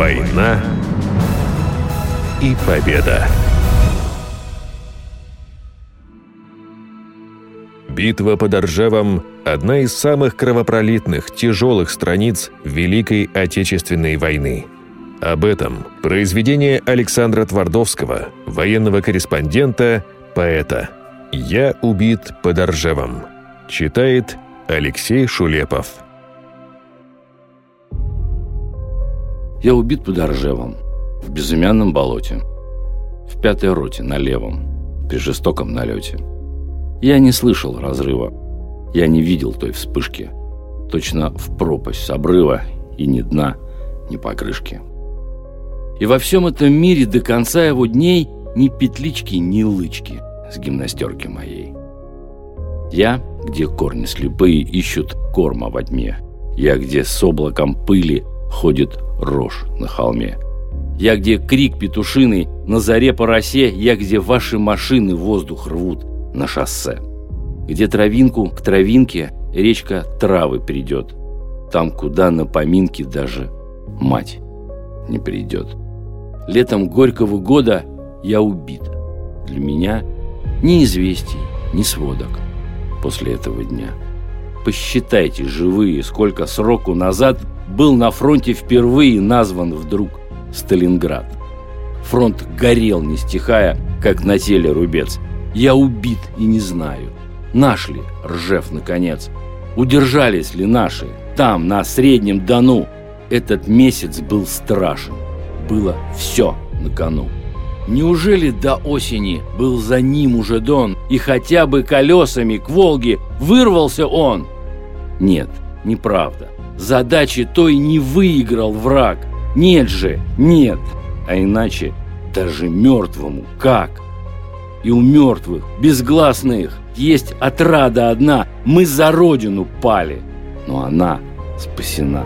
Война и победа. Битва под Оржевом – одна из самых кровопролитных, тяжелых страниц Великой Отечественной войны. Об этом произведение Александра Твардовского, военного корреспондента, поэта. «Я убит под Оржевом». Читает Алексей Шулепов. Я убит под Оржевом, в безымянном болоте, в пятой роте на левом, при жестоком налете. Я не слышал разрыва, я не видел той вспышки, точно в пропасть с обрыва и ни дна, ни покрышки. И во всем этом мире до конца его дней ни петлички, ни лычки с гимнастерки моей. Я, где корни слепые ищут корма во тьме, я, где с облаком пыли ходит рожь на холме. Я где крик петушиный на заре по росе, я где ваши машины воздух рвут на шоссе. Где травинку к травинке речка травы придет, там, куда на поминки даже мать не придет. Летом горького года я убит. Для меня ни известий, ни сводок после этого дня. Посчитайте, живые, сколько сроку назад был на фронте впервые назван вдруг Сталинград. Фронт горел, не стихая, как на теле рубец. Я убит и не знаю, наш ли Ржев наконец. Удержались ли наши там, на Среднем Дону? Этот месяц был страшен. Было все на кону. Неужели до осени был за ним уже Дон, и хотя бы колесами к Волге вырвался он? Нет, неправда. Задачи той не выиграл враг. Нет же, нет. А иначе даже мертвому как? И у мертвых, безгласных, есть отрада одна. Мы за родину пали. Но она спасена.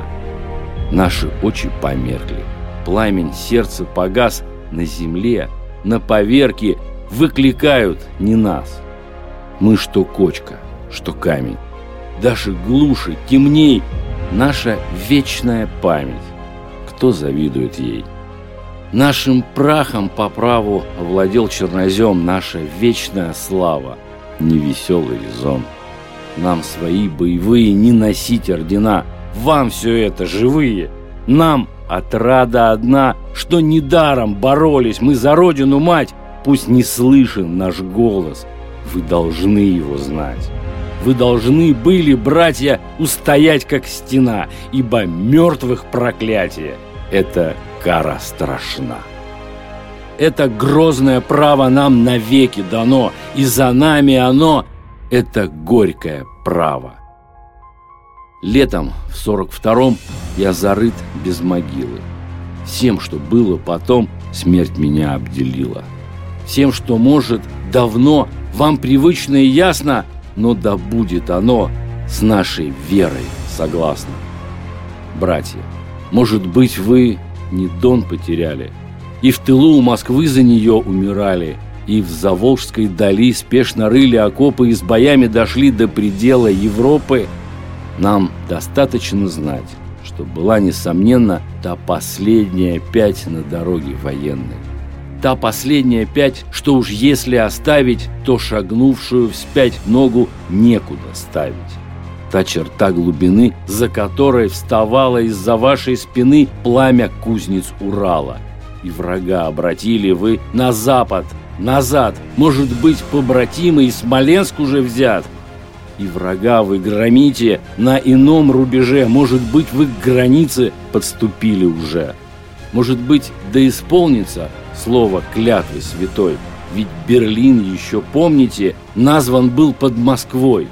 Наши очи померкли. Пламень сердца погас на земле, на поверке. Выкликают не нас. Мы что кочка, что камень. Даже глуше, темней наша вечная память. Кто завидует ей? Нашим прахом по праву овладел чернозем наша вечная слава, невеселый резон. Нам свои боевые не носить ордена, вам все это живые. Нам отрада одна, что недаром боролись мы за родину мать, пусть не слышен наш голос, вы должны его знать. Вы должны были, братья, устоять как стена, ибо мертвых проклятие – это кара страшна. Это грозное право нам навеки дано, и за нами оно – это горькое право. Летом в 42-м я зарыт без могилы. Всем, что было потом, смерть меня обделила. Всем, что может, давно, вам привычно и ясно, но да будет оно с нашей верой согласно. Братья, может быть, вы не Дон потеряли, и в тылу у Москвы за нее умирали, и в Заволжской дали спешно рыли окопы и с боями дошли до предела Европы, нам достаточно знать, что была, несомненно, та последняя пять на дороге военной та последняя пять, что уж если оставить, то шагнувшую вспять ногу некуда ставить. Та черта глубины, за которой вставала из-за вашей спины пламя кузнец Урала. И врага обратили вы на запад, назад, может быть, побратимый Смоленск уже взят. И врага вы громите на ином рубеже, может быть, вы к границе подступили уже. Может быть, да исполнится слово клятвы святой. Ведь Берлин, еще помните, назван был под Москвой.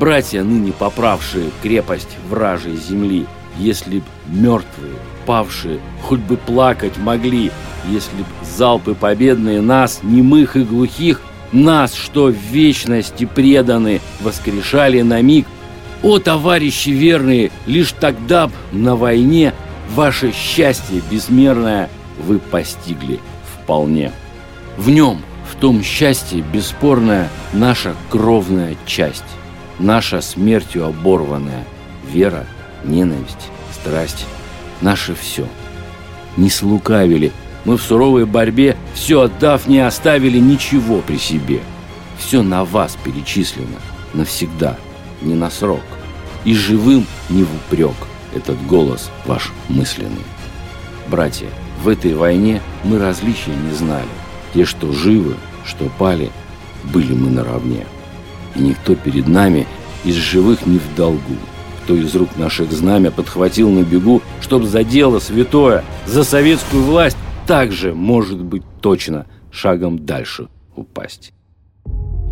Братья, ныне поправшие крепость вражей земли, если б мертвые, павшие, хоть бы плакать могли, если б залпы победные нас, немых и глухих, нас, что в вечности преданы, воскрешали на миг. О, товарищи верные, лишь тогда б на войне ваше счастье безмерное вы постигли вполне. В нем, в том счастье, бесспорная наша кровная часть, наша смертью оборванная вера, ненависть, страсть, наше все. не слукавили. Мы в суровой борьбе, все отдав, не оставили ничего при себе. Все на вас перечислено, навсегда, не на срок. И живым не в упрек этот голос ваш мысленный. Братья, в этой войне мы различия не знали. Те, что живы, что пали, были мы наравне. И никто перед нами из живых не в долгу. Кто из рук наших знамя подхватил на бегу, чтоб за дело святое, за советскую власть, также, может быть, точно шагом дальше упасть.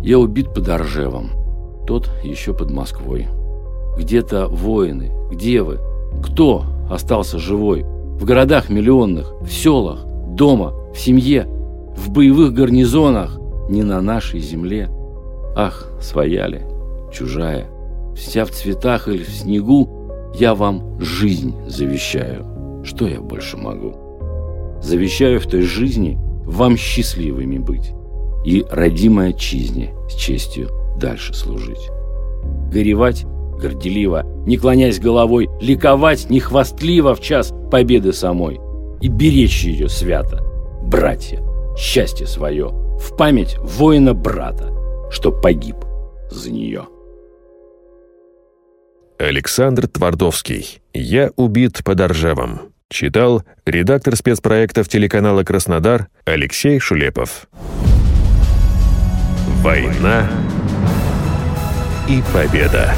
Я убит под Оржевом, тот еще под Москвой. Где-то воины, где вы? Кто остался живой? В городах миллионных, в селах, дома, в семье, в боевых гарнизонах, не на нашей земле. Ах, своя ли, чужая, вся в цветах или в снегу, я вам жизнь завещаю. Что я больше могу? Завещаю в той жизни вам счастливыми быть и родимой отчизне с честью дальше служить. Горевать горделиво, не клонясь головой, ликовать нехвастливо в час победы самой и беречь ее свято, братья, счастье свое, в память воина-брата, что погиб за нее. Александр Твардовский. «Я убит под Оржевом». Читал редактор спецпроектов телеканала «Краснодар» Алексей Шулепов. Война и победа.